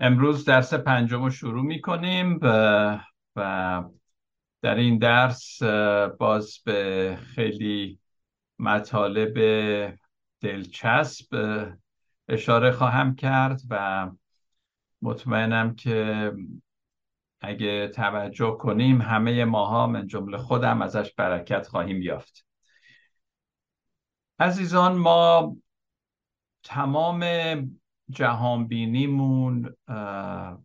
امروز درس پنجم رو شروع می کنیم و, در این درس باز به خیلی مطالب دلچسب اشاره خواهم کرد و مطمئنم که اگه توجه کنیم همه ماها من جمله خودم ازش برکت خواهیم یافت. عزیزان ما تمام جهان بینیمون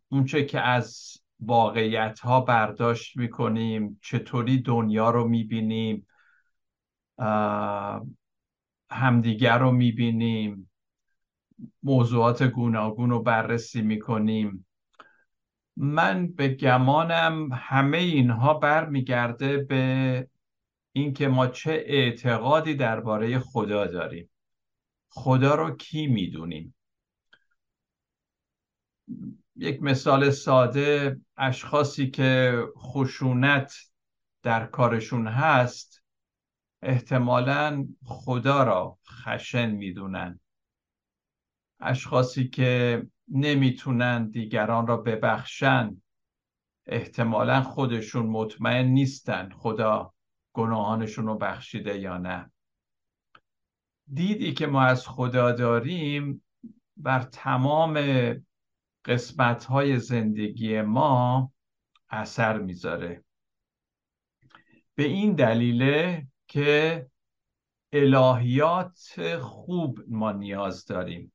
اونچه که از واقعیت ها برداشت می‌کنیم چطوری دنیا رو می‌بینیم همدیگر رو می‌بینیم موضوعات گوناگون رو بررسی می‌کنیم. من به گمانم همه اینها برمیگرده به اینکه ما چه اعتقادی درباره خدا داریم. خدا رو کی می‌دونیم؟ یک مثال ساده اشخاصی که خشونت در کارشون هست احتمالا خدا را خشن می‌دونن. اشخاصی که نمی‌تونن دیگران را ببخشن احتمالا خودشون مطمئن نیستن خدا گناهانشون رو بخشیده یا نه. دیدی که ما از خدا داریم بر تمام قسمت های زندگی ما اثر می‌ذاره. به این دلیله که الهیات خوب ما نیاز داریم.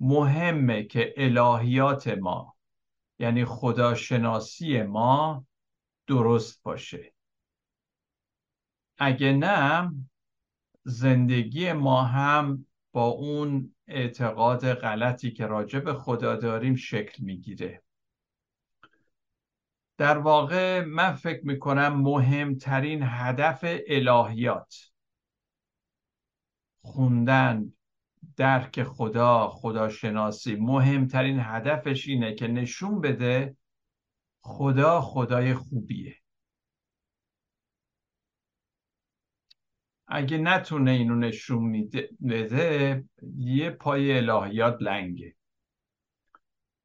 مهمه که الهیات ما یعنی خداشناسی ما درست باشه. اگه نه زندگی ما هم با اون اعتقاد غلطی که راجع به خدا داریم شکل می‌گیره. در واقع من فکر می‌کنم مهمترین هدف الهیات. خوندن درک خدا خداشناسی. مهمترین هدفش اینه که نشون بده خدا خدای خوبیه. اگه نتونه اینو نشون میده یه پای الهیات لنگه.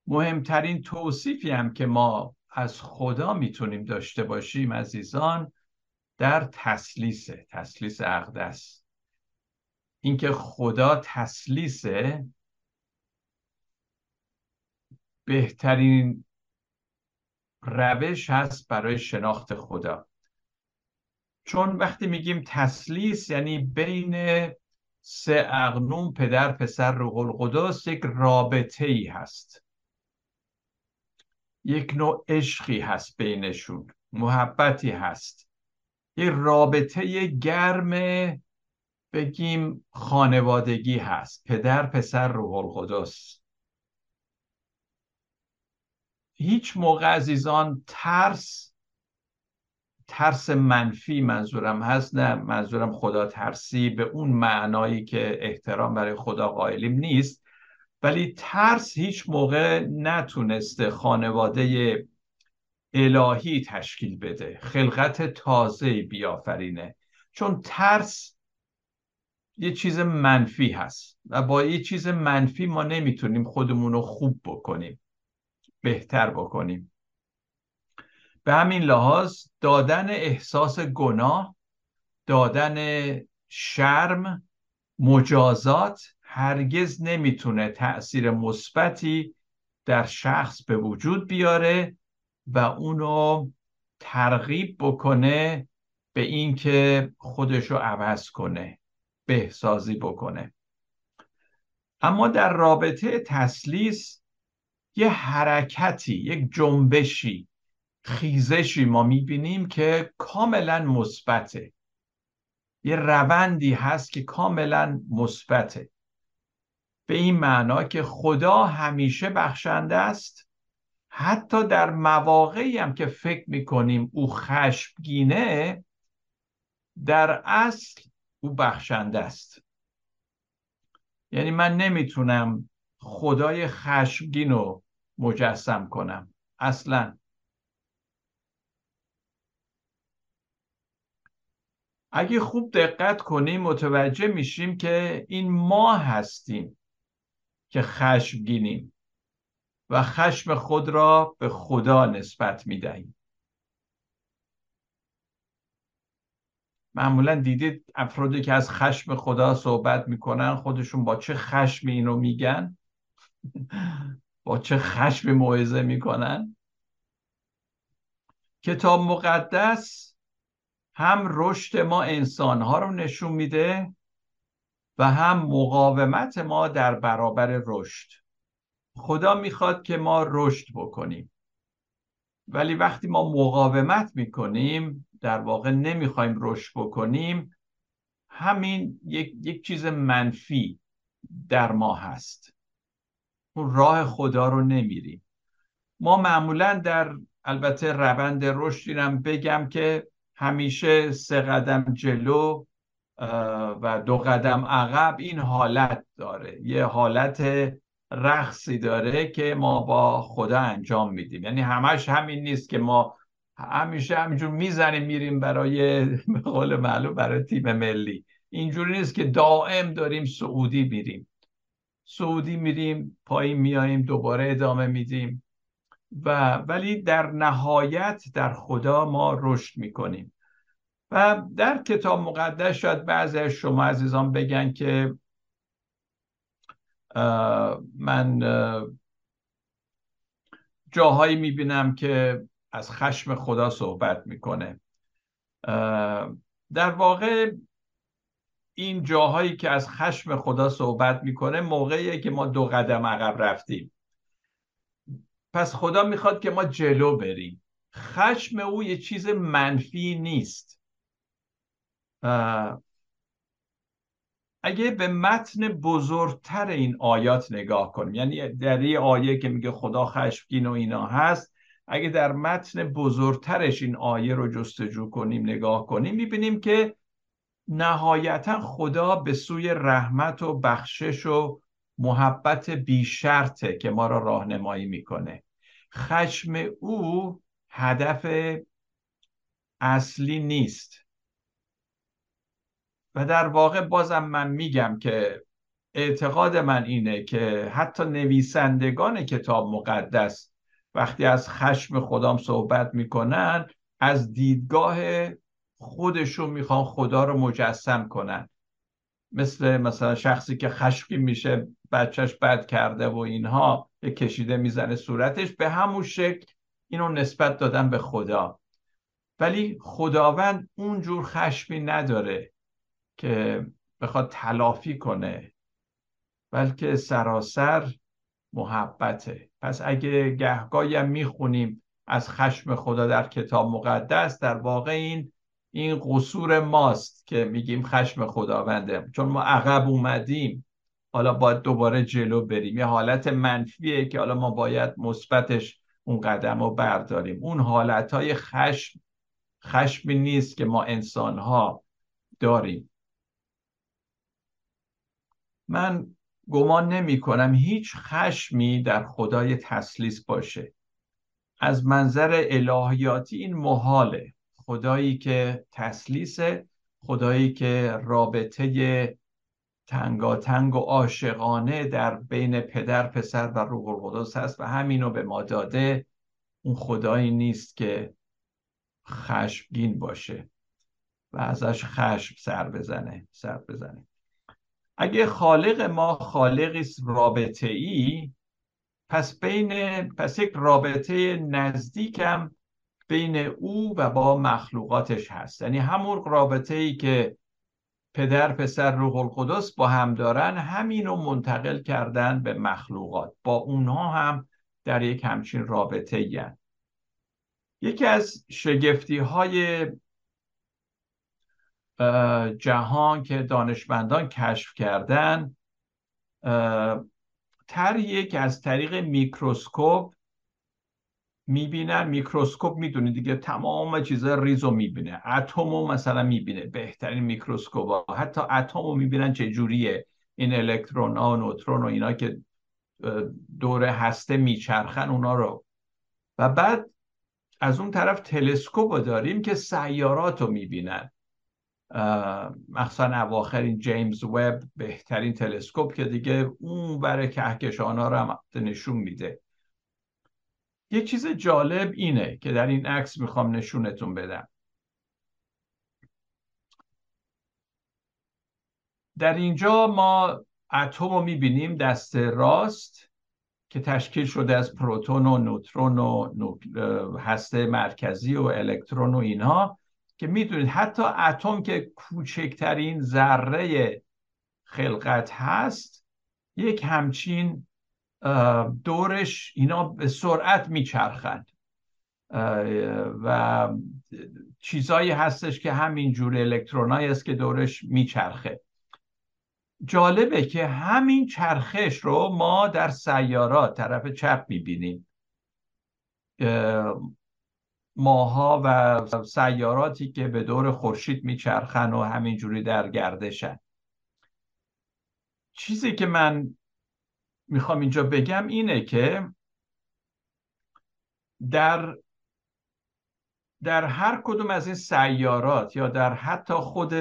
مهمترین توصیفی هم که ما از خدا می‌تونیم داشته باشیم عزیزان در تسلیسه تسلیس اقدس. اینکه خدا تسلیسه بهترین روش هست برای شناخت خدا. چون وقتی میگیم تسلیس یعنی بین سه اغنوم پدر پسر روح القدس یک رابطه ای هست. یک نوع عشقی هست بینشون محبتی هست. یک رابطه گرم بگیم خانوادگی هست. پدر پسر روح القدس. هیچ موقع عزیزان ترس ترس منفی منظورم هست نه منظورم خدا ترسی به اون معنایی که احترام برای خدا قائلیم نیست. ولی ترس هیچ موقع نتونسته خانواده الهی تشکیل بده خلقت تازه بیافرینه. چون ترس یه چیز منفی هست و با یه چیز منفی ما نمی‌تونیم خودمون رو خوب بکنیم بهتر بکنیم. به همین لحاظ دادن احساس گناه دادن شرم مجازات هرگز نمی‌تونه تأثیر مثبتی در شخص به وجود بیاره و اونو ترغیب بکنه به اینکه خودش رو عوض کنه بهسازی بکنه. اما در رابطه تسلیس یه حرکتی یک جنبشی خیزشی ما می‌بینیم که کاملا مثبته. یه روندی هست که کاملا مثبته. به این معنا که خدا همیشه بخشنده است. حتی در مواقعی هم که فکر می‌کنیم او خشمگینه در اصل او بخشنده است. یعنی من نمی‌تونم خدای خشمگین رو مجسم کنم. اصلا اگه خوب دقت کنیم متوجه میشیم که این ما هستیم که خشمگینیم و خشم خود را به خدا نسبت می دهیم معمولا دیدید افرادی که از خشم خدا صحبت می‌کنن خودشون با چه خشم اینو میگن؟ با چه خشم موعظه می‌کنن؟ کتاب مقدس هم رشد ما انسانها رو نشون میده و هم مقاومت ما در برابر رشد. خدا می‌خواد که ما رشد بکنیم. ولی وقتی ما مقاومت می‌کنیم در واقع نمی‌خوایم رشد بکنیم همین یک, یک چیز منفی در ما هست. اون راه خدا رو نمیریم. ما معمولا در البته روند رشد بگم که همیشه سه قدم جلو و دو قدم عقب این حالت داره. یه حالت رقصی داره که ما با خدا انجام میدیم. یعنی همش همین نیست که ما همیشه همینجور می‌زنیم میریم برای به قول معلوم برای تیم ملی. اینجوری نیست که دائم داریم سعودی میریم. سعودی میریم پایین میاییم دوباره ادامه میدیم. و ولی در نهایت در خدا ما رشد می‌کنیم. و در کتاب مقدس شاید بعضی از شما عزیزان بگن که من جاهایی می‌بینم که از خشم خدا صحبت می‌کنه. در واقع این جاهایی که از خشم خدا صحبت می‌کنه موقعیه که ما دو قدم عقب رفتیم. پس خدا می‌خواد که ما جلو بریم. خشم او یه چیز منفی نیست. اگه به متن بزرگتر این آیات نگاه کنیم یعنی در یه آیه که میگه خدا خشمگین و اینا هست اگه در متن بزرگترش این آیه رو جستجو کنیم نگاه کنیم می‌بینیم که نهایتا خدا به سوی رحمت و بخشش و محبت بیشرطه که ما را راهنمایی می‌کنه. خشم او هدف اصلی نیست. و در واقع بازم من میگم که اعتقاد من اینه که حتی نویسندگان کتاب مقدس وقتی از خشم خدام صحبت می‌کنن از دیدگاه خودشون می‌خوان خدا رو مجسم کنن. مثل مثلا شخصی که خشکی میشه بچهش بد کرده و اینها کشیده می‌زنه صورتش. به همون شکل اینو نسبت دادن به خدا. ولی خداوند اونجور خشمی نداره که بخواد تلافی کنه بلکه سراسر محبته. پس اگه گهگاهی هم می‌خونیم از خشم خدا در کتاب مقدس در واقع این این قصور ماست که میگیم خشم خداونده. چون ما عقب اومدیم حالا باید دوباره جلو بریم. یه حالت منفیه که حالا ما باید مثبتش اون قدم رو برداریم. اون حالت های خشم خشمی نیست که ما انسان ها داریم. من گمان نمی کنم هیچ خشمی در خدای تسلیس باشه. از منظر الهیاتی این محاله. خدایی که تسلیسه خدایی که رابطه تنگاتنگ و عاشقانه در بین پدر پسر و روح القدس هست و همینو به ما داده اون خدایی نیست که خشمگین باشه و ازش خشم سر بزنه سر بزنه. اگه خالق ما خالقی رابطه ای پس بین پس یک رابطه نزدیکم بین او و با مخلوقاتش هست. یعنی همون رابطه ای که پدر پسر روح القدس با هم دارن همین رو منتقل کردن به مخلوقات. با اونها هم در یک همچین رابطه ای یکی از شگفتی های جهان که دانشمندان کشف کردن تر که از طریق میکروسکوپ می‌بینن میکروسکوپ می‌دونید دیگه تمام چیزا ریزو می‌بینه. اتم رو مثلا می‌بینه بهترین میکروسکوپ ها. حتی اتم رو می‌بینن چه جوریه. این الکترون ها نوترون و اینا که دور هسته میچرخن اونا رو. و بعد از اون طرف تلسکوپ داریم که سیارات رو می‌بینن. مخصوصا اواخر این جیمز وب بهترین تلسکوپ که دیگه اون بر کهکشان ها رو هم نشون میده. یه چیز جالب اینه که در این عکس می‌خوام نشونتون بدم. در اینجا ما اتم رو می‌بینیم دست راست که تشکیل شده از پروتون و نوترون و هسته مرکزی و الکترون و اینها که می‌دونید حتی اتم که کوچکترین ذره خلقت هست یک همچین دورش اینا به سرعت میچرخند. و چیزایی هستش که همینجور الکترونایی است که دورش میچرخه. جالبه که همین چرخش رو ما در سیارات طرف چپ می‌بینیم. ماها و سیاراتی که به دور خورشید میچرخن و همینجوری در گردشن. چیزی که من می‌خوام اینجا بگم اینه که در در هر کدوم از این سیارات یا در حتی خود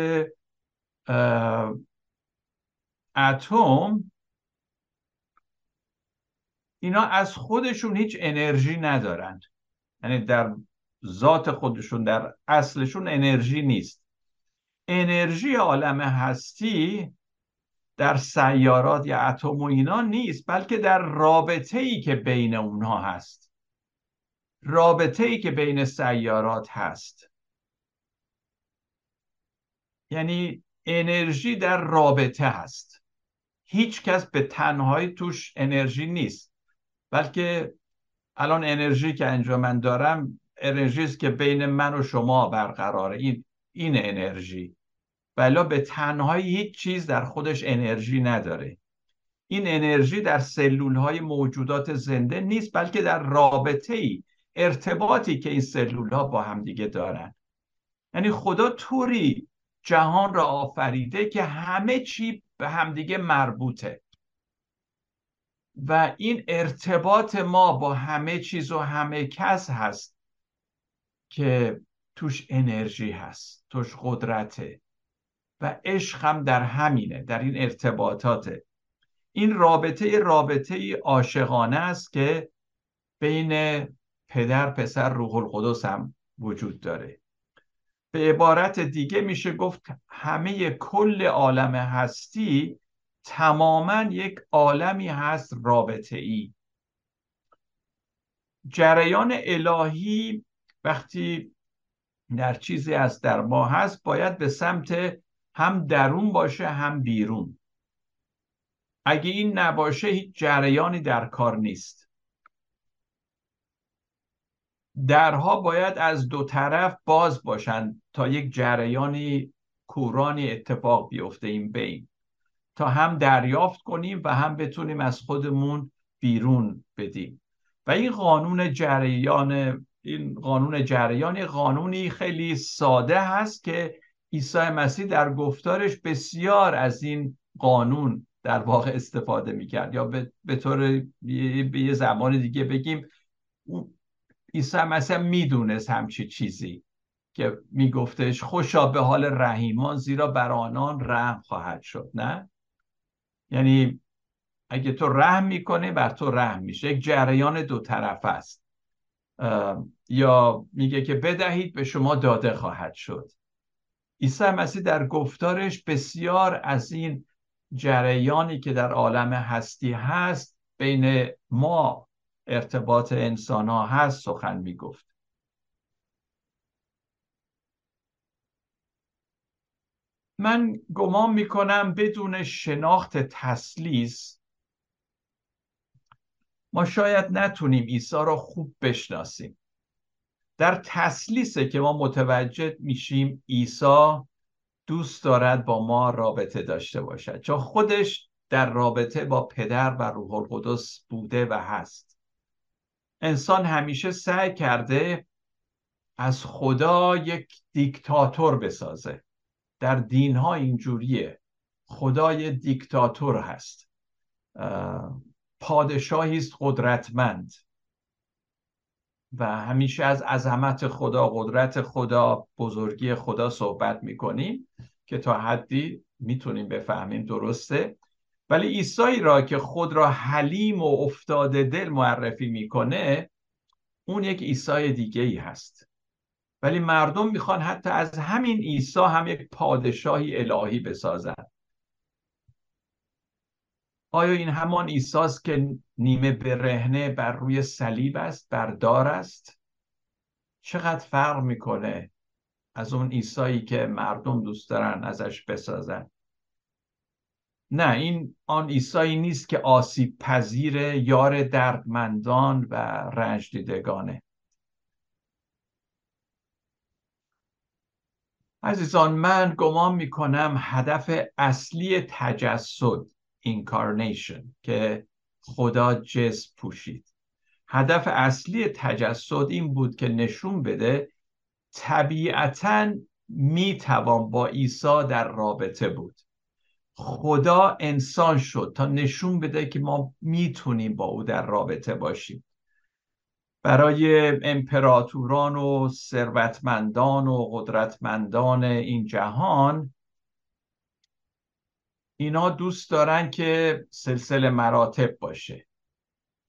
اتم اینا از خودشون هیچ انرژی ندارند. یعنی در ذات خودشون در اصلشون انرژی نیست. انرژی عالم هستی در سیارات یا اتم و اینا نیست بلکه در رابطه ای که بین اونها هست. رابطه ای که بین سیارات هست. یعنی انرژی در رابطه هست. هیچ کس به تنهایی توش انرژی نیست. بلکه الان انرژی که انجام من دارم انرژی است که بین من و شما برقراره. این این انرژی. بلا به تنهایی هیچ چیز در خودش انرژی نداره. این انرژی در سلول های موجودات زنده نیست بلکه در رابطه ای ارتباطی که این سلول ها با همدیگه دارن. یعنی خدا طوری جهان را آفریده که همه چی به همدیگه مربوطه. و این ارتباط ما با همه چیز و همه کس هست که توش انرژی هست توش قدرته. و عشق هم در همینه در این ارتباطاته. این رابطه رابطه عاشقانه است که بین پدر پسر روح القدس هم وجود داره. به عبارت دیگه میشه گفت همه کل عالم هستی تماما یک عالمی هست رابطه ای جریان الهی وقتی در چیزی از در ما هست باید به سمت هم درون باشه هم بیرون. اگه این نباشه هیچ جریانی در کار نیست. درها باید از دو طرف باز باشند تا یک جریانی کورانی اتفاق بیفته این بین. تا هم دریافت کنیم و هم بتونیم از خودمون بیرون بدیم. و این قانون جریان این قانون جریان قانونی خیلی ساده هست که عیسی مسیح در گفتارش بسیار از این قانون در واقع استفاده می‌کرد. یا به طور به یه زمان دیگه بگیم عیسی مسیح می‌دونست همچی چیزی که میگفتش خوشا به حال رحیمان زیرا بر آنان رحم خواهد شد. نه؟ یعنی اگه تو رحم می‌کنه بر تو رحم میشه. یک جریان دو طرف است. یا میگه که بدهید به شما داده خواهد شد. عیسی مسیح در گفتارش بسیار از این جریانی که در عالم هستی هست بین ما ارتباط انسان ها هست سخن می‌گفت. من گمان می‌کنم بدون شناخت تسلیس ما شاید نتونیم عیسی را خوب بشناسیم. در تسلیسه که ما متوجه میشیم عیسی دوست دارد با ما رابطه داشته باشد. چون خودش در رابطه با پدر و روح القدس بوده و هست. انسان همیشه سعی کرده از خدا یک دیکتاتور بسازه. در دین ها اینجوریه خدای دیکتاتور هست. پادشاهی است قدرتمند. و همیشه از عظمت خدا قدرت خدا بزرگی خدا صحبت می‌کنیم که تا حدی می‌تونیم بفهمیم درسته. ولی عیسی را که خود را حلیم و افتاده دل معرفی می‌کنه اون یک عیسی دیگه ای هست. ولی مردم می‌خوان حتی از همین عیسی هم یک پادشاهی الهی بسازن. آیا این همان عیسی که نیمه برهنه بر روی صلیب است بر دار است؟ چقدر فرق می‌کنه از اون عیسایی که مردم دوست دارن ازش بسازن؟ نه این آن عیسایی نیست که آسیب پذیر یار دردمندان و رنج دیدگانه. عزیزان من گمان می‌کنم هدف اصلی تجسد اینکارنیشن که خدا جسم پوشید. هدف اصلی تجسد این بود که نشون بده طبیعتا می‌توان با عیسی در رابطه بود. خدا انسان شد تا نشون بده که ما می‌تونیم با او در رابطه باشیم. برای امپراتوران و ثروتمندان و قدرتمندان این جهان اینا دوست دارن که سلسله مراتب باشه.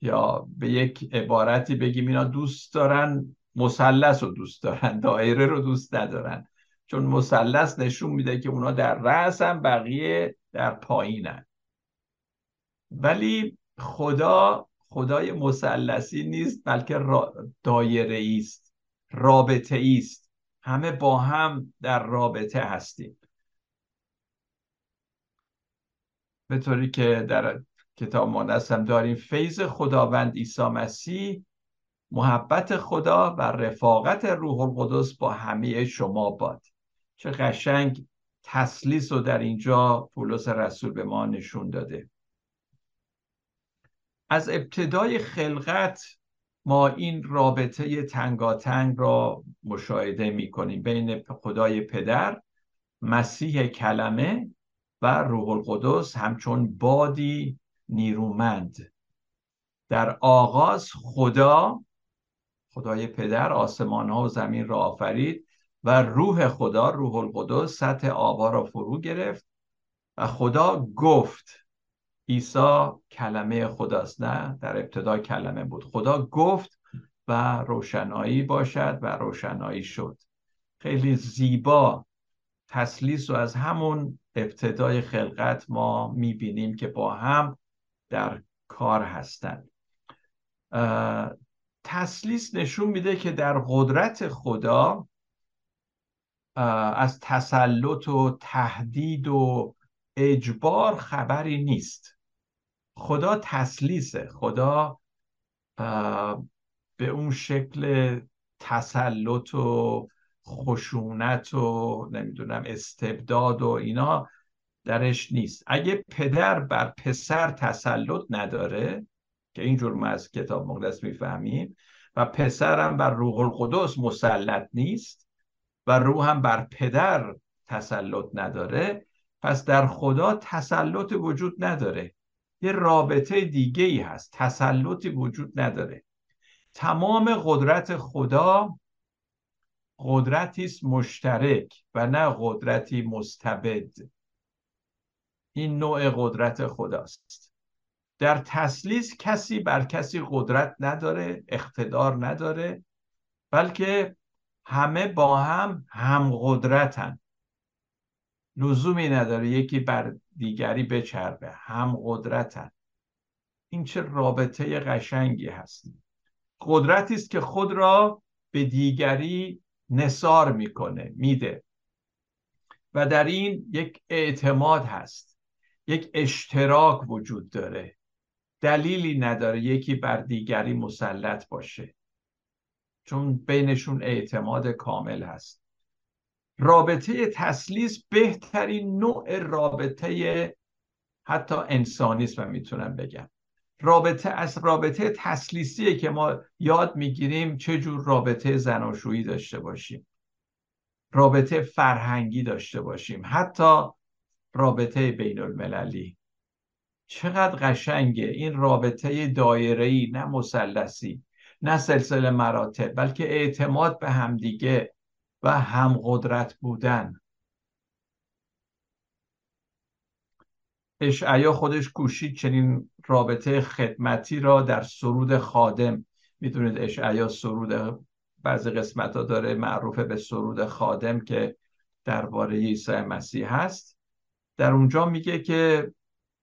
یا به یک عبارتی بگیم اینا دوست دارن مثلث رو دوست دارن دایره رو دوست ندارن. چون مثلث نشون میده که اونا در رأسن بقیه در پایینن ولی خدا خدای مثلثی نیست بلکه دایره است رابطه است. همه با هم در رابطه هستیم. به طوری که در کتاب مقدس هم داریم فیض خداوند عیسی مسیح محبت خدا و رفاقت روح القدس با همه شما باد. چه قشنگ تسلیس رو در اینجا پولس رسول به ما نشون داده. از ابتدای خلقت ما این رابطه تنگاتنگ را مشاهده می کنیم بین خدای پدر مسیح کلمه و روح القدس همچون بادی نیرومند. در آغاز خدا خدای پدر آسمان ها و زمین را آفرید و روح خدا روح القدس سطح آبا را فرو گرفت و خدا گفت عیسی کلمه خداست نه؟ در ابتدا کلمه بود. خدا گفت و روشنایی باشد و روشنایی شد. خیلی زیبا تسلیس رو از همون ابتدای خلقت ما می‌بینیم که با هم در کار هستند تسلیس نشون میده که در قدرت خدا از تسلط و تهدید و اجبار خبری نیست. خدا تسلیسه. خدا به اون شکل تسلط و خشونت و نمی‌دونم استبداد و اینا درش نیست. اگه پدر بر پسر تسلط نداره که اینجور ما از کتاب مقدس می‌فهمیم و پسرم بر روح القدس مسلط نیست و روح هم بر پدر تسلط نداره پس در خدا تسلط وجود نداره. یه رابطه دیگه ای هست تسلطی وجود نداره. تمام قدرت خدا قدرتی است مشترک و نه قدرتی مستبد. این نوع قدرت خداست. در تسلیس کسی بر کسی قدرت نداره اقتدار نداره بلکه همه با هم هم قدرتن. لزومی نداره یکی بر دیگری بچربه هم قدرتن. این چه رابطه قشنگی هست. قدرتی است که خود را به دیگری نصار می‌کنه میده. و در این یک اعتماد هست. یک اشتراک وجود داره. دلیلی نداره یکی بر دیگری مسلط باشه. چون بینشون اعتماد کامل هست. رابطه تسلیس بهترین نوع رابطه حتی انسانیست من می‌تونم بگم. رابطه از رابطه تسلیسیه که ما یاد می‌گیریم چه جور رابطه زناشویی داشته باشیم. رابطه فرهنگی داشته باشیم. حتی رابطه بین المللی چقدر قشنگه. این رابطه دایره‌ای نه مثلثی نه سلسله مراتب بلکه اعتماد به همدیگه و هم قدرت بودن. اشعیا خودش کوشید چنین رابطه خدمتی را در سرود خادم. می‌دونید اشعیا سرود بعضی قسمت ها داره معروف به سرود خادم که درباره عیسی مسیح هست. در اونجا میگه که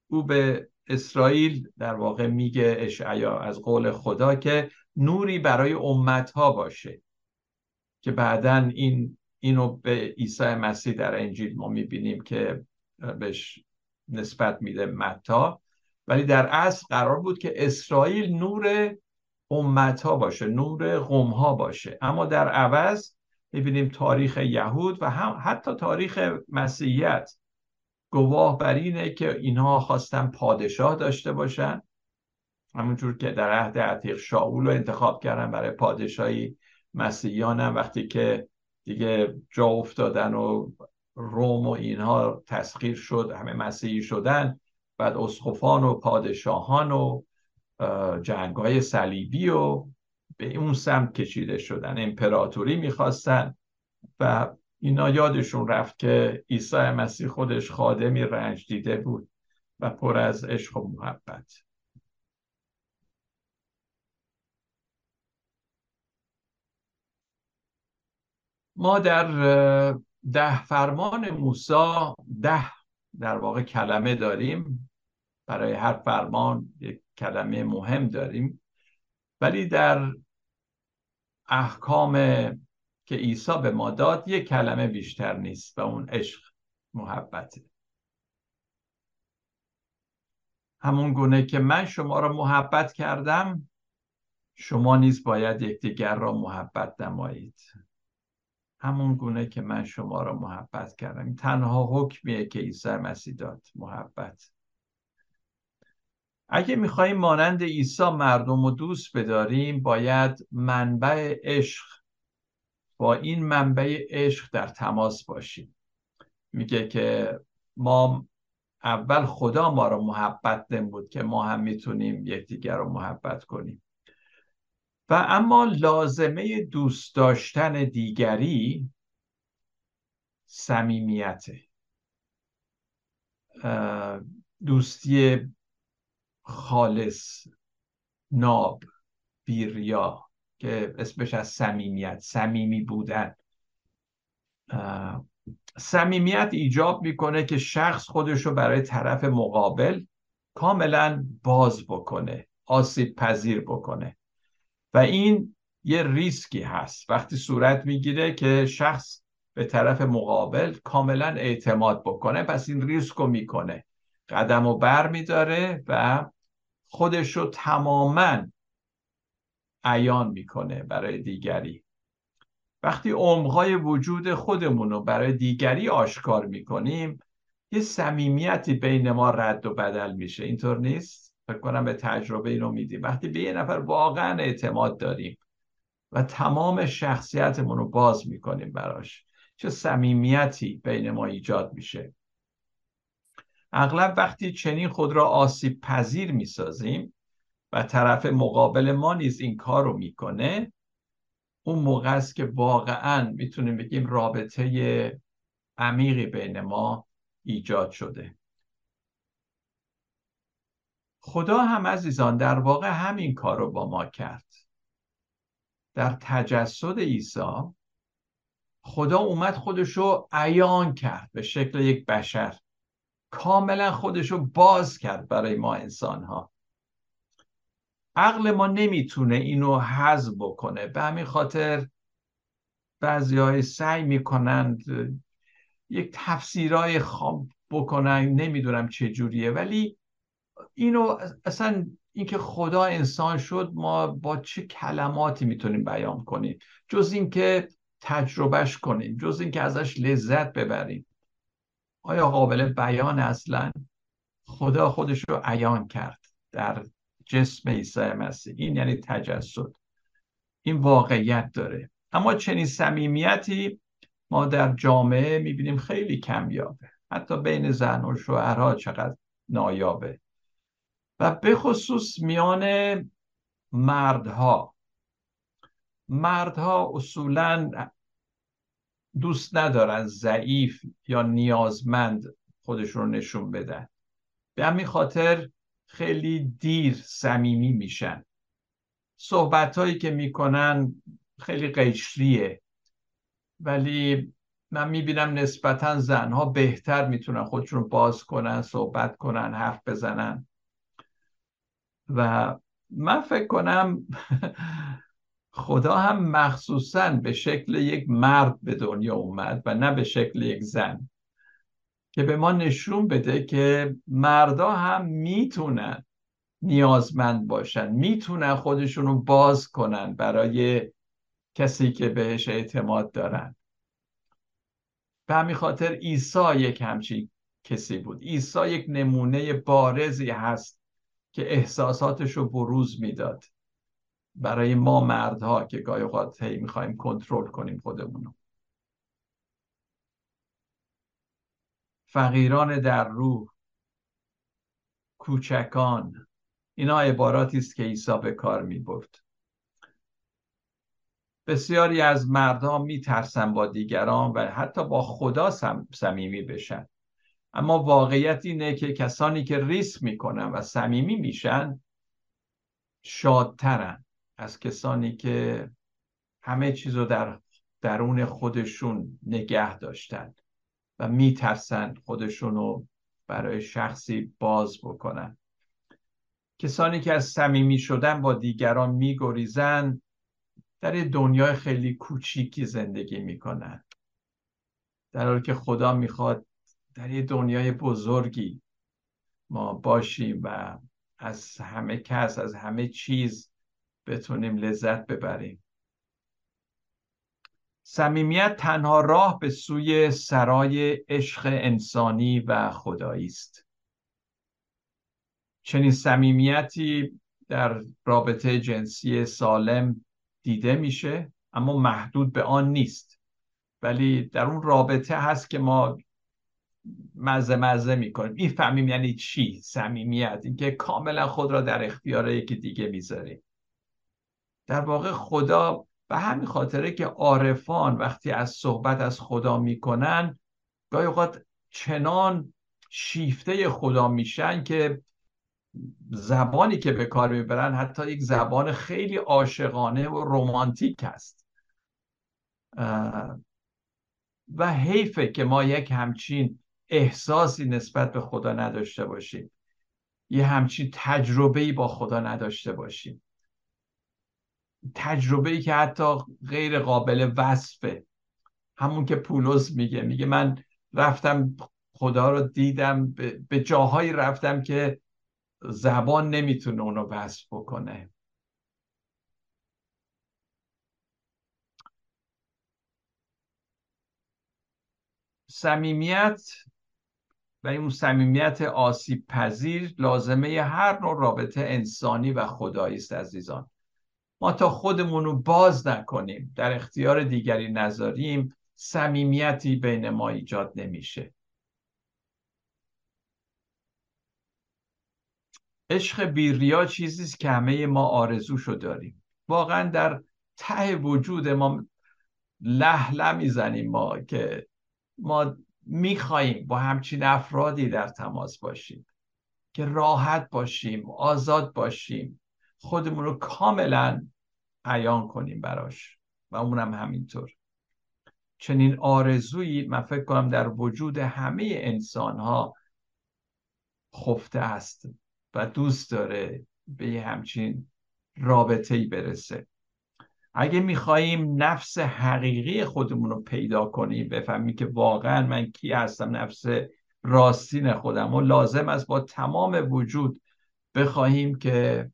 او به اسرائیل در واقع میگه اشعیا از قول خدا که نوری برای امت ها باشه که بعدا این اینو به عیسی مسیح در انجیل ما می‌بینیم که بهش نسبت میده متا. ولی در اصل قرار بود که اسرائیل نور امت ها باشه نور قوم ها باشه. اما در عوض می‌بینیم تاریخ یهود و هم حتی تاریخ مسیحیت گواه بر اینه که اینها خواستن پادشاه داشته باشن. همونجور که در عهد عتیق شاول رو انتخاب کردن برای پادشاهی مسیحیان هم وقتی که دیگه جا افتادن و روم و اینها تسخیر شد همه مسیحی شدن. بعد اسخفان و پادشاهان و جنگ های صلیبی و به اون سمت کشیده شدن. امپراتوری می‌خواستن و اینا یادشون رفت که عیسی مسیح خودش خادمی رنج دیده بود و پر از عشق و محبت. ما در ده فرمان موسا ده در واقع کلمه داریم. برای هر فرمان یک کلمه مهم داریم. ولی در احکام که عیسی به ما داد یک کلمه بیشتر نیست و اون عشق محبته. همون گونه که من شما را محبت کردم شما نیز باید یکدیگر را محبت نمایید. همون گونه که من شما را محبت کردم. تنها حکمیه که عیسی مسیح داد محبت. اگه میخواییم مانند عیسی مردم و دوست بداریم باید منبع عشق با این منبع عشق در تماس باشیم. میگه که ما اول خدا ما رو محبت نمود که ما هم می‌تونیم یکدیگر رو محبت کنیم. و اما لازمه دوست داشتن دیگری صمیمیته. دوستی خالص ناب بیریا که اسمش از صمیمیت صمیمی بودن. صمیمیت ایجاب می‌کنه که شخص خودش رو برای طرف مقابل کاملا باز بکنه آسیب پذیر بکنه. و این یه ریسکی هست. وقتی صورت می‌گیره که شخص به طرف مقابل کاملا اعتماد بکنه پس این ریسک رو می‌کنه. قدم و بر میداره و خودش رو تماما عیان می‌کنه برای دیگری. وقتی عمقهای وجود خودمون رو برای دیگری آشکار می‌کنیم یه صمیمیتی بین ما رد و بدل میشه. اینطور نیست؟ فکر کنم به تجربه اینو میدیم. وقتی به یه نفر واقعا اعتماد داریم و تمام شخصیتمون رو باز می‌کنیم براش چه صمیمیتی بین ما ایجاد میشه. اغلب وقتی چنین خود را آسیب پذیر می‌سازیم و طرف مقابل ما نیز این کار رو می‌کنه اون موقع است که واقعا می‌تونیم بگیم رابطه عمیقی بین ما ایجاد شده. خدا هم عزیزان در واقع همین کار رو با ما کرد. در تجسد عیسی خدا اومد خودش رو عیان کرد به شکل یک بشر. کاملا خودش رو باز کرد برای ما انسان ها عقل ما نمی‌تونه اینو حذف بکنه. به همین خاطر بعضی های سعی می‌کنند یک تفسیرهای خواب بکنن. نمی‌دونم چه جوریه. ولی اینو اصلا اینکه خدا انسان شد ما با چه کلماتی می‌تونیم بیان کنیم؟ جز اینکه تجربهش کنیم جز اینکه ازش لذت ببریم. آیا قابل بیان اصلا؟ خدا خودش رو عیان کرد در جسم عیسی مسیح. این یعنی تجسد. این واقعیت داره. اما چنین صمیمیتی ما در جامعه می‌بینیم خیلی کمیابه. حتی بین زن و شوهرها چقدر نایابه. و به خصوص میان مردها. مردها اصولا دوست ندارن ضعیف یا نیازمند خودشون رو نشون بدن. به همین خاطر خیلی دیر صمیمی میشن. صحبت هایی که می‌کنن خیلی قیشریه ولی من می‌بینم نسبتا زنها بهتر می‌تونن خودشون باز کنن صحبت کنن حرف بزنن. و من فکر کنم خدا هم مخصوصا به شکل یک مرد به دنیا اومد و نه به شکل یک زن که به ما نشون بده که مردا هم می‌تونن نیازمند باشن می‌تونن خودشون رو باز کنن برای کسی که بهش اعتماد دارن. به همین خاطر عیسی یک همچین کسی بود. عیسی یک نمونه بارزی هست که احساساتش رو بروز می‌داد. برای ما مردها که گاهی اوقات هی می‌خوایم کنترل کنیم خودمونو. فقیران در روح کوچکان اینا عباراتی است که عیسی به کار می برد بسیاری از مردها میترسن با دیگران و حتی با خدا صمیمی بشن. اما واقعیت اینه که کسانی که ریس می‌کنن و صمیمی میشن شادترن از کسانی که همه چیز رو در درون خودشون نگه داشتن و میترسن خودشون رو برای شخصی باز بکنن. کسانی که از صمیمی شدن با دیگران میگریزن در دنیای خیلی کوچیکی زندگی می‌کنن. در حالی که خدا می‌خواد در یه دنیای بزرگی ما باشیم و از همه کس از همه چیز بتونیم لذت ببریم. صمیمیت تنها راه به سوی سرای عشق انسانی و خدایی است. چنین صمیمیتی در رابطه جنسی سالم دیده میشه اما محدود به آن نیست. ولی در اون رابطه هست که ما مزه مزه می‌کنیم. این فهمیم یعنی چی؟ صمیمیت. اینکه کاملا خود را در اختیار یکی دیگه می‌ذاریم. در واقع خدا به همین خاطره که عارفان وقتی از صحبت از خدا می‌کنن گاهی اوقات چنان شیفته خدا میشن که زبانی که به کار می‌برن حتی یک زبان خیلی عاشقانه و رومانتیک است و حیفه که ما یک همچین احساسی نسبت به خدا نداشته باشیم. یه همچین تجربه با خدا نداشته باشیم. تجربه ای که حتی غیر قابل وصفه. همون که پولس میگه. میگه من رفتم خدا رو دیدم. به جاهایی رفتم که زبان نمی‌تونه اونو وصف بکنه. صمیمیت و اون صمیمیت آسیب پذیر لازمه هر نوع رابطه انسانی و خدایی است عزیزان. ما تا خودمون رو باز نکنیم در اختیار دیگری نذاریم صمیمیتی بین ما ایجاد نمیشه. عشق بیریا چیزی است که همه ما آرزوشو داریم. واقعا در ته وجود ما لح می‌زنیم ما که ما میخواییم با همچین افرادی در تماس باشیم که راحت باشیم آزاد باشیم خودمون رو کاملا عیان کنیم براش و اونم همینطور. چنین آرزویی من فکر کنم در وجود همه انسان ها خفته است و دوست داره به یه همچین رابطه ای برسه. اگه میخواییم نفس حقیقی خودمون رو پیدا کنیم بفهمیم که واقعا من کی هستم نفس راستین خودم. و لازم است با تمام وجود بخواهیم که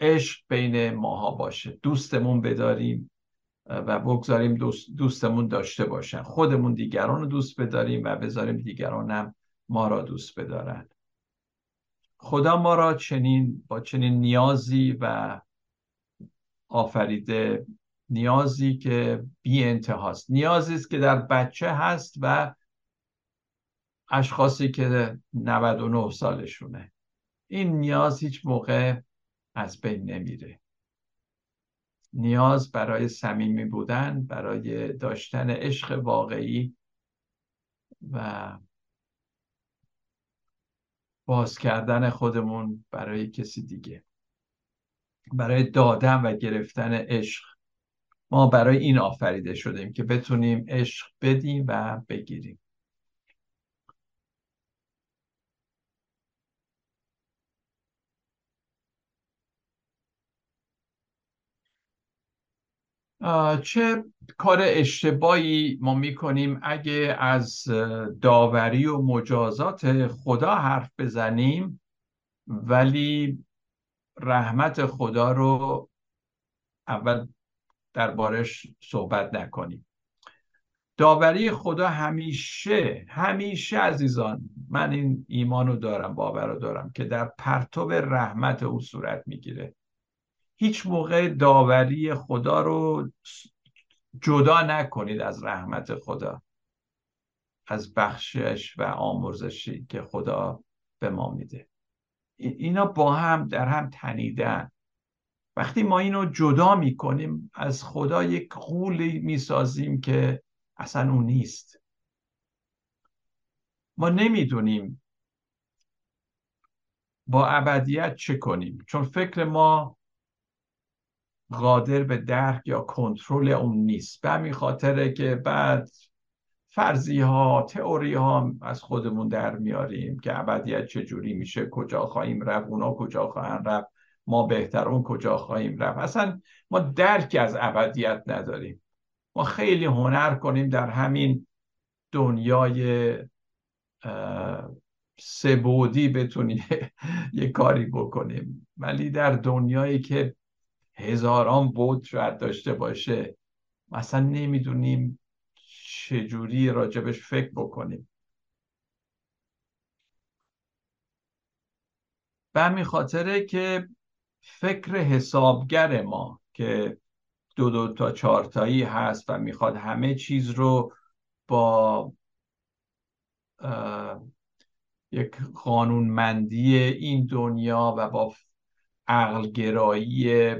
عشق بین ماها باشه. دوستمون بداریم و بگذاریم دوست دوستمون داشته باشن. خودمون دیگران رو دوست بداریم و بذاریم دیگران هم ما را دوست بدارن. خدا ما را چنین با چنین نیازی و آفریده نیازی که بی انتهاست. نیازی است که در بچه هست و اشخاصی که 99 سالشونه. این نیاز هیچ موقع از بین نمیره. نیاز برای صمیمی بودن برای داشتن عشق واقعی و باز کردن خودمون برای کسی دیگه. برای دادن و گرفتن عشق. ما برای این آفریده شدیم که بتونیم عشق بدیم و بگیریم. چه کار اشتباهی ما می‌کنیم اگه از داوری و مجازات خدا حرف بزنیم ولی رحمت خدا رو اول دربارش صحبت نکنیم. داوری خدا همیشه همیشه عزیزان من این ایمان رو دارم باور رو دارم که در پرتو رحمت او صورت می‌گیره. هیچ موقع داوری خدا رو جدا نکنید از رحمت خدا از بخشش و آمرزشی که خدا به ما میده. اینا با هم در هم تنیدن. وقتی ما اینو جدا می‌کنیم از خدا یک قولی می‌سازیم که اصلا اون نیست. ما نمی‌دونیم با ابدیت چه کنیم. چون فکر ما قادر به درک یا کنترل اون نیست. به همین خاطره که بعد فرضی ها تئوری ها از خودمون در میاریم که ابدیت چجوری میشه کجا خواهیم رفت اونا کجا خواهند رفت ما بهتر اون کجا خواهیم رفت. اصلا ما درکی از ابدیت نداریم. ما خیلی هنر کنیم در همین دنیای سبودی بتونیم یه کاری بکنیم. ولی در دنیایی که هزاران بود شاید داشته باشه مثلا نمی‌دونیم چجوری راجبش فکر بکنیم. به همین خاطره که فکر حسابگر ما که دو دو تا چارتایی هست و می‌خواد همه چیز رو با یک قانونمندی این دنیا و با عقلگرایی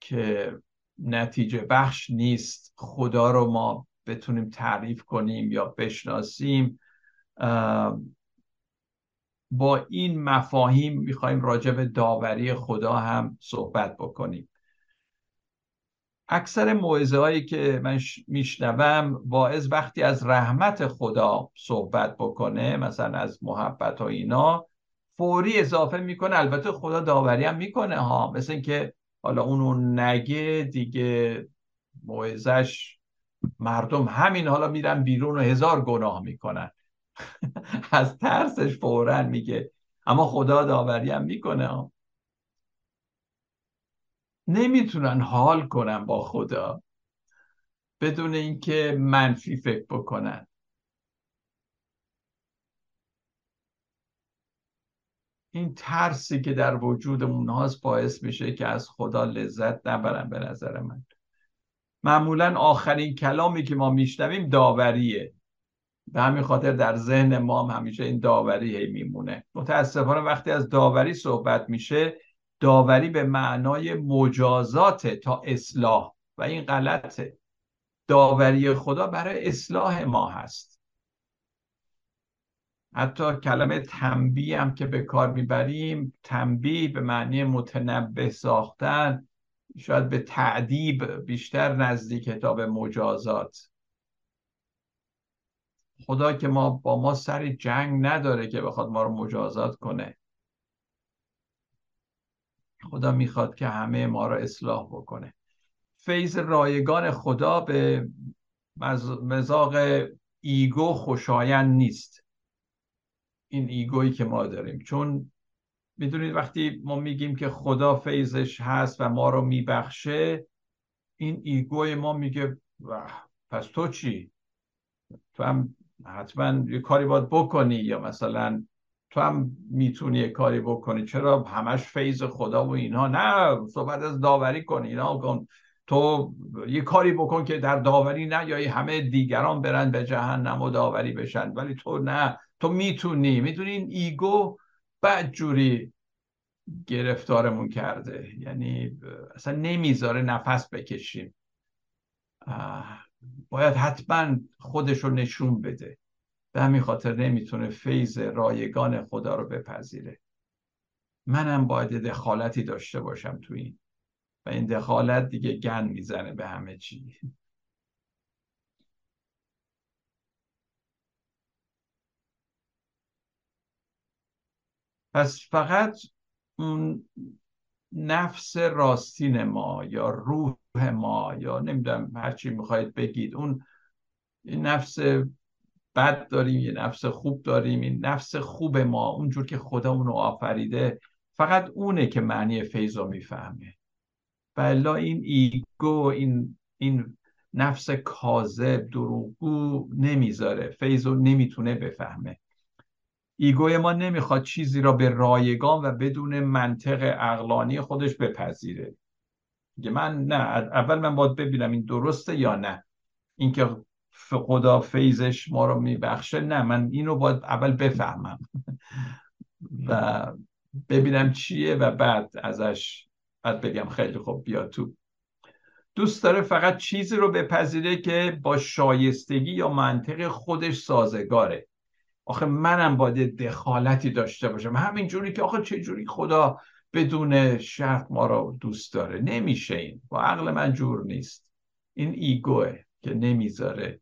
که نتیجه بخش نیست. خدا رو ما بتونیم تعریف کنیم یا بشناسیم. با این مفاهیم می‌خوایم راجع به داوری خدا هم صحبت بکنیم. اکثر موعظه هایی که من میشنوم واعظ وقتی از رحمت خدا صحبت بکنه مثلا از محبت و اینا فوری اضافه می‌کنه. البته خدا داوری هم می‌کنه ها. مثل اینکه حالا اونو نگه دیگه موعظش مردم همین حالا میرن بیرون و هزار گناه می‌کنن. از ترسش فورا میگه. اما خدا داوری هم می‌کنه. نمی‌تونن حال کنن با خدا. بدون اینکه منفی فکر بکنن. این ترسی که در وجود هاست باعث میشه که از خدا لذت نبرن به نظر من. معمولا آخرین کلامی که ما میشنویم داوریه. به همین خاطر در ذهن ما هم همیشه این داوری هی میمونه. متاسفانه وقتی از داوری صحبت میشه داوری به معنای مجازات تا اصلاح. و این غلطه. داوری خدا برای اصلاح ما هست. حتی کلمه تنبیه هم که به کار می‌بریم تنبیه به معنی متنبه ساختن شاید به تعدیب بیشتر نزدیک به مجازات. خدا که ما با ما سر جنگ نداره که بخواد ما رو مجازات کنه. خدا می‌خواد که همه ما رو اصلاح بکنه. فیض رایگان خدا به مذاق ego خوشایند نیست. این ego یی که ما داریم. چون می‌دونید وقتی ما میگیم که خدا فیضش هست و ما رو میبخشه این ego ی ما میگه پس تو چی؟ تو هم حتما یه کاری باید بکنی یا مثلا تو هم می‌تونی یه کاری بکنی. چرا همش فیض خدا و اینها؟ نه صحبت از داوری کنی اینا کن. تو یه کاری بکن که در داوری نه یا همه دیگران برن به جهنم و داوری بشن. ولی تو نه. تو می‌تونی می‌تونی این ایگو بعد جوری گرفتارمون کرده. یعنی اصلا نمی‌ذاره نفس بکشیم. باید حتما خودش رو نشون بده. به همین خاطر نمی‌تونه فیض رایگان خدا رو بپذیره. منم باید دخالتی داشته باشم تو این. و این دخالت دیگه گن می‌زنه به همه چی. پس فقط اون نفس راستین ما یا روح ما یا نمی‌دونم هرچی می‌خواید بگید اون نفس بد داریم یه نفس خوب داریم این نفس خوب ما اونجور که خدا اونو آفریده فقط اونه که معنی فیض رو می‌فهمه. و این ego این این نفس کاذب دروغگو نمی‌ذاره فیض نمی‌تونه بفهمه. ego ی ما نمی‌خواد چیزی را به رایگان و بدون منطق عقلانی خودش بپذیره. من نه اول من باید ببینم این درسته یا نه. اینکه خدا فیضش ما رو میبخشه نه من اینو باید اول بفهمم. و ببینم چیه و بعد ازش بعد بگم خیلی خوب بیا تو. دوست داره فقط چیزی رو بپذیره که با شایستگی یا منطق خودش سازگاره. آخه منم باید دخالتی داشته باشم. همین جوری که آخه چه جوری خدا بدون شرط ما رو دوست داره. نمیشه این. با عقل من جور نیست. این ایگوه که نمی‌ذاره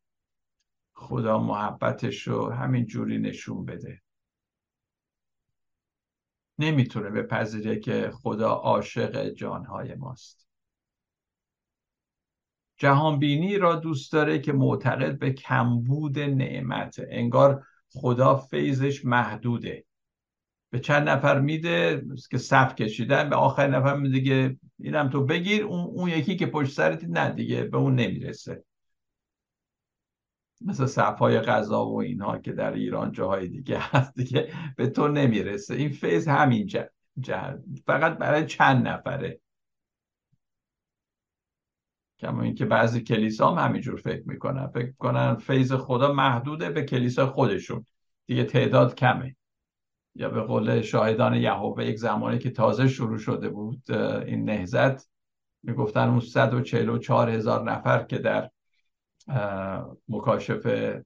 خدا محبتش رو همین جوری نشون بده. نمی‌تونه بپذیره که خدا عاشق جانهای ماست. جهانبینی را دوست داره که معتقد به کمبود نعمت. انگار خدا فیضش محدوده. به چند نفر میده که صف کشیدن به آخر نفر میده که اینم تو بگیر اون, اون یکی که پشت سرت نه دیگه به اون نمی‌رسه. مثل صفهای غذا و اینها که در ایران جاهای دیگه هست دیگه به تو نمی‌رسه. این فیض همین جهر فقط برای چند نفره. کما اینکه بعضی کلیسا هم همینجور فکر می‌کنن. فکر کنن فیض خدا محدوده به کلیسا خودشون. دیگه تعداد کمه. یا به قول شاهدان یهوه یک زمانی که تازه شروع شده بود این نهزت می‌گفتن اون 144 هزار نفر که در مکاشفه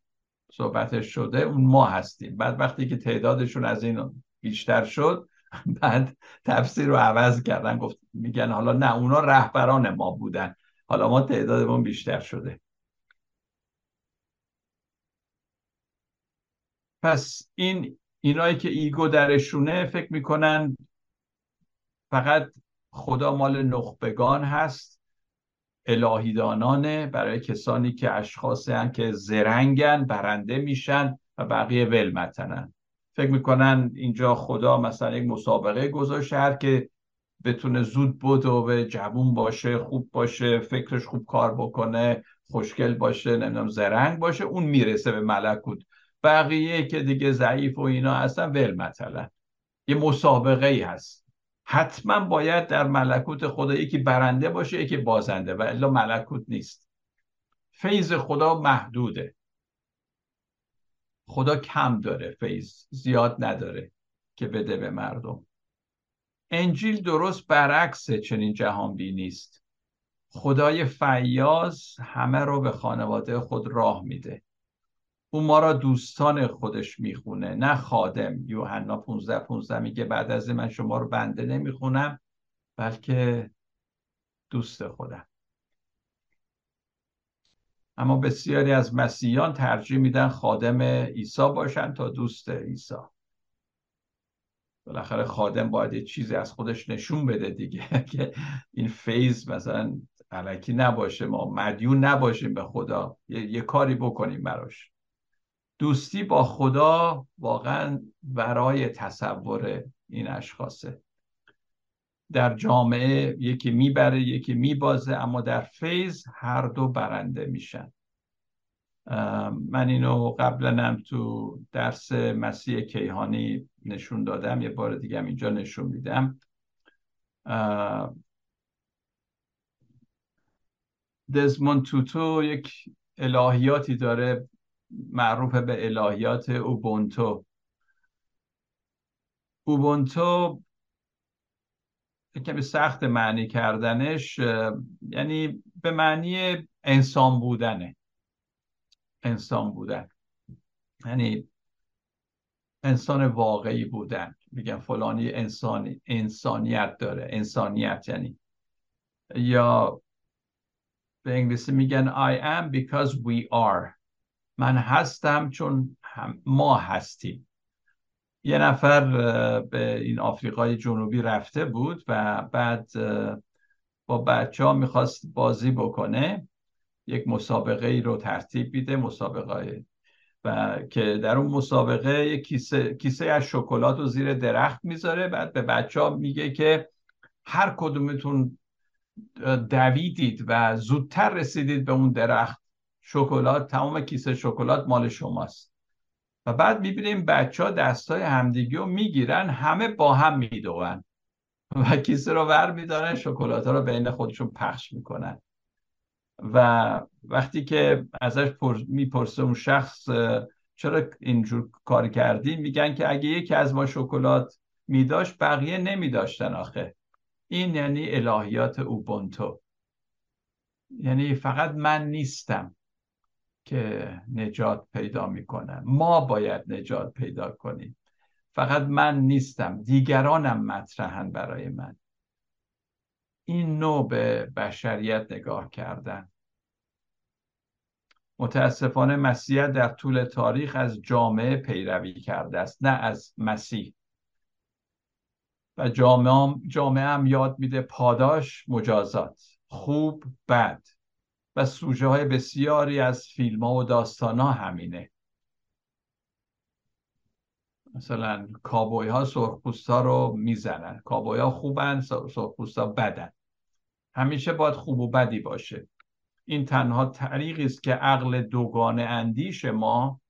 صحبتش شده اون ما هستیم. بعد وقتی که تعدادشون از این بیشتر شد بعد تفسیر رو عوض کردن. گفت میگن حالا نه اونا رهبران ما بودن. حالا ما تعدادمون بیشتر شده. پس این اینایی که ایگو درشونه فکر می‌کنن فقط خدا مال نخبگان هست الهیدانانه برای کسانی که اشخاصی هن که زرنگن برنده میشن و بقیه ولمتنن. فکر می‌کنن اینجا خدا مثلا یک مسابقه گذاشته هر که بتونه زود بود و به جوون باشه خوب باشه فکرش خوب کار بکنه خوشگل باشه نمی‌دونم زرنگ باشه اون می‌رسه به ملکوت. بقیه که دیگه ضعیف و اینا هستن ول مثلا یه مسابقه ای هست. حتما باید در ملکوت خدا یکی برنده باشه یکی بازنده و الا ملکوت نیست. فیض خدا محدوده. خدا کم داره فیض زیاد نداره که بده به مردم. انجیل درست برعکس چنین جهان نیست. خدای فیاض همه رو به خانواده خود راه میده. او ما را دوستان خودش می‌خونه نه خادم. یوحنا 15 15 میگه بعد از من شما رو بنده نمی‌خونم بلکه دوست خودم. اما بسیاری از مسیحیان ترجیح میدن خادم عیسی باشن تا دوست عیسی. بالاخره خادم باید یه چیزی از خودش نشون بده دیگه. که این فیض مثلا علکی نباشه ما مدیون نباشیم به خدا یه, یه کاری بکنیم براش. دوستی با خدا واقعا برای تصور این اشخاصه در جامعه یکی می‌بره یکی میبازه اما در فیض هر دو برنده میشن. من اینو قبلا هم تو درس مسیح کیهانی نشون دادم یه بار دیگه هم اینجا نشون میدم. دزمون توتو یک الهیاتی داره معروف به الهیات اوبونتو. اوبونتو کمی سخت معنی کردنش یعنی به معنی انسان بودنه. انسان بودن. یعنی انسان واقعی بودن. میگن فلانی انسانی انسانیت داره. انسانیت یعنی. یا به انگلیسی میگن I am because we are. من هستم چون ما هستیم. یه نفر به این آفریقای جنوبی رفته بود و بعد با بچه ها می‌خواست بازی بکنه. یک مسابقه ای رو ترتیب میده مسابقه و که در اون مسابقه یک کیسه, کیسه از شکلات رو زیر درخت می‌ذاره بعد به بچه ها میگه که هر کدومتون دویدید و زودتر رسیدید به اون درخت. شکلات تمام کیسه شکلات مال شماست. و بعد می‌بینیم بچه ها دستای همدیگی رو می‌گیرن همه با هم میدوون و کیسه رو ور میدارن شکلات ها رو بین خودشون پخش می‌کنن. و وقتی که ازش می‌پرسه اون شخص چرا اینجور کار کردی؟ میگن که اگه یکی از ما شکلات میداشت بقیه نمیداشتن آخه. این یعنی الهیات اوبونتو. یعنی فقط من نیستم که نجات پیدا می‌کنم. ما باید نجات پیدا کنیم. فقط من نیستم. دیگرانم مطرحن برای من. این نوع به بشریت نگاه کردن. متاسفانه مسیح در طول تاریخ از جامعه پیروی کرده است نه از مسیح. و جامعه, جامعه هم یاد میده پاداش مجازات خوب بد. و سوژه های بسیاری از فیلم ها و داستان ها همینه. مثلا کابوی ها سرخپوست ها رو می‌زنن. کابوی ها خوبن سرخپوست ها بدن. همیشه باید خوب و بدی باشه. این تنها طریقی است که عقل دوگانه اندیش ما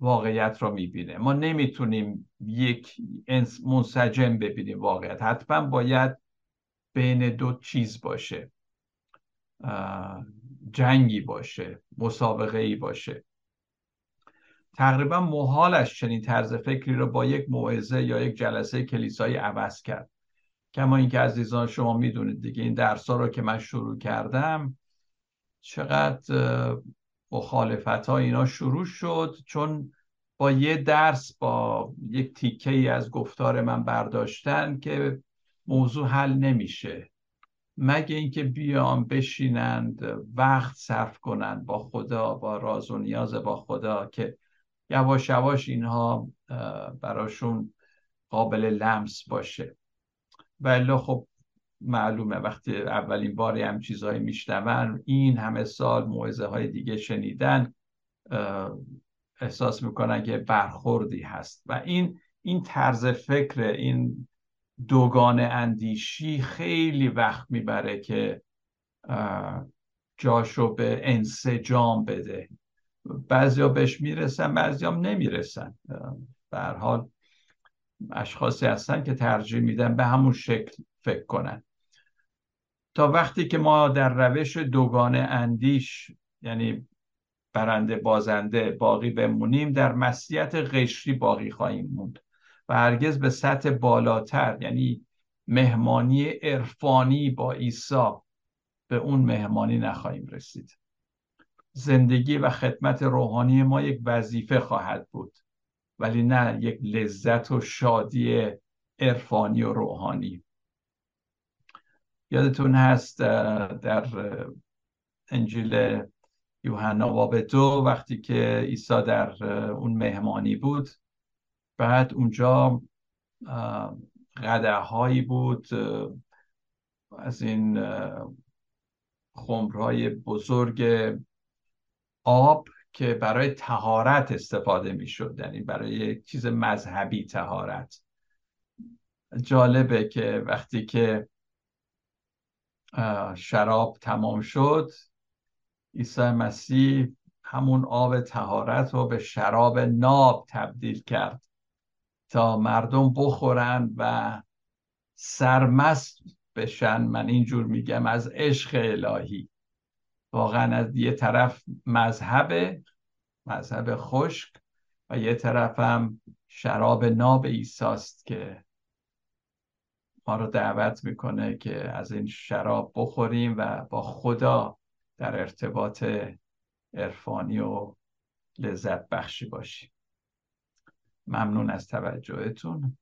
واقعیت را می‌بینه. ما نمی‌تونیم یک منسجم ببینیم واقعیت. حتما باید بین دو چیز باشه. جنگی باشه مسابقه ای باشه. تقریبا محالش چنین طرز فکری رو با یک موعظه یا یک جلسه کلیسایی عوض کرد. کما اینکه عزیزان شما می‌دونید دیگه این درس ها رو که من شروع کردم چقدر مخالفت ها اینا شروع شد. چون با یه درس با یک تیکه ای از گفتار من برداشتن که موضوع حل نمیشه. مگه اینکه بیان بشینند وقت صرف کنند با خدا با راز و نیاز با خدا که یواش یواش اینها براشون قابل لمس باشه. ولی خب معلومه وقتی اولین باری هم چیزهایی میشنون این همه سال موعظه های دیگه شنیدن احساس می‌کنن که برخوردی هست. و این این طرز فکر این دوگانه اندیشی خیلی وقت می‌بره که جاشو به انسجام بده. بعضیا بهش می‌رسن بعضی هم نمی‌رسن. به حال اشخاصی هستن که ترجیح میدن به همون شکل فکر کنن. تا وقتی که ما در روش دوگانه اندیش یعنی برنده بازنده باقی بمونیم در مسیحیت قشری باقی خواهیم موند و هرگز به سطح بالاتر یعنی مهمانی عرفانی با عیسی به اون مهمانی نخواهیم رسید. زندگی و خدمت روحانی ما یک وظیفه خواهد بود. ولی نه یک لذت و شادی عرفانی و روحانی. یادتون هست در انجیل یوحنا باب دو وقتی که عیسی در اون مهمانی بود بعد اونجا قده هایی بود از این خمرهای بزرگ آب که برای تهارت استفاده می شد یعنی برای یک چیز مذهبی تهارت. جالبه که وقتی که شراب تمام شد عیسی مسیح همون آب تهارت رو به شراب ناب تبدیل کرد تا مردم بخورن و سرمست بشن. من اینجور میگم از عشق الهی. واقعا از یه طرف مذهب مذهب خشک و یه طرف هم شراب ناب ایساست که ما رو دعوت می‌کنه که از این شراب بخوریم و با خدا در ارتباط عرفانی و لذت بخشی باشیم. ممنون از توجهتون.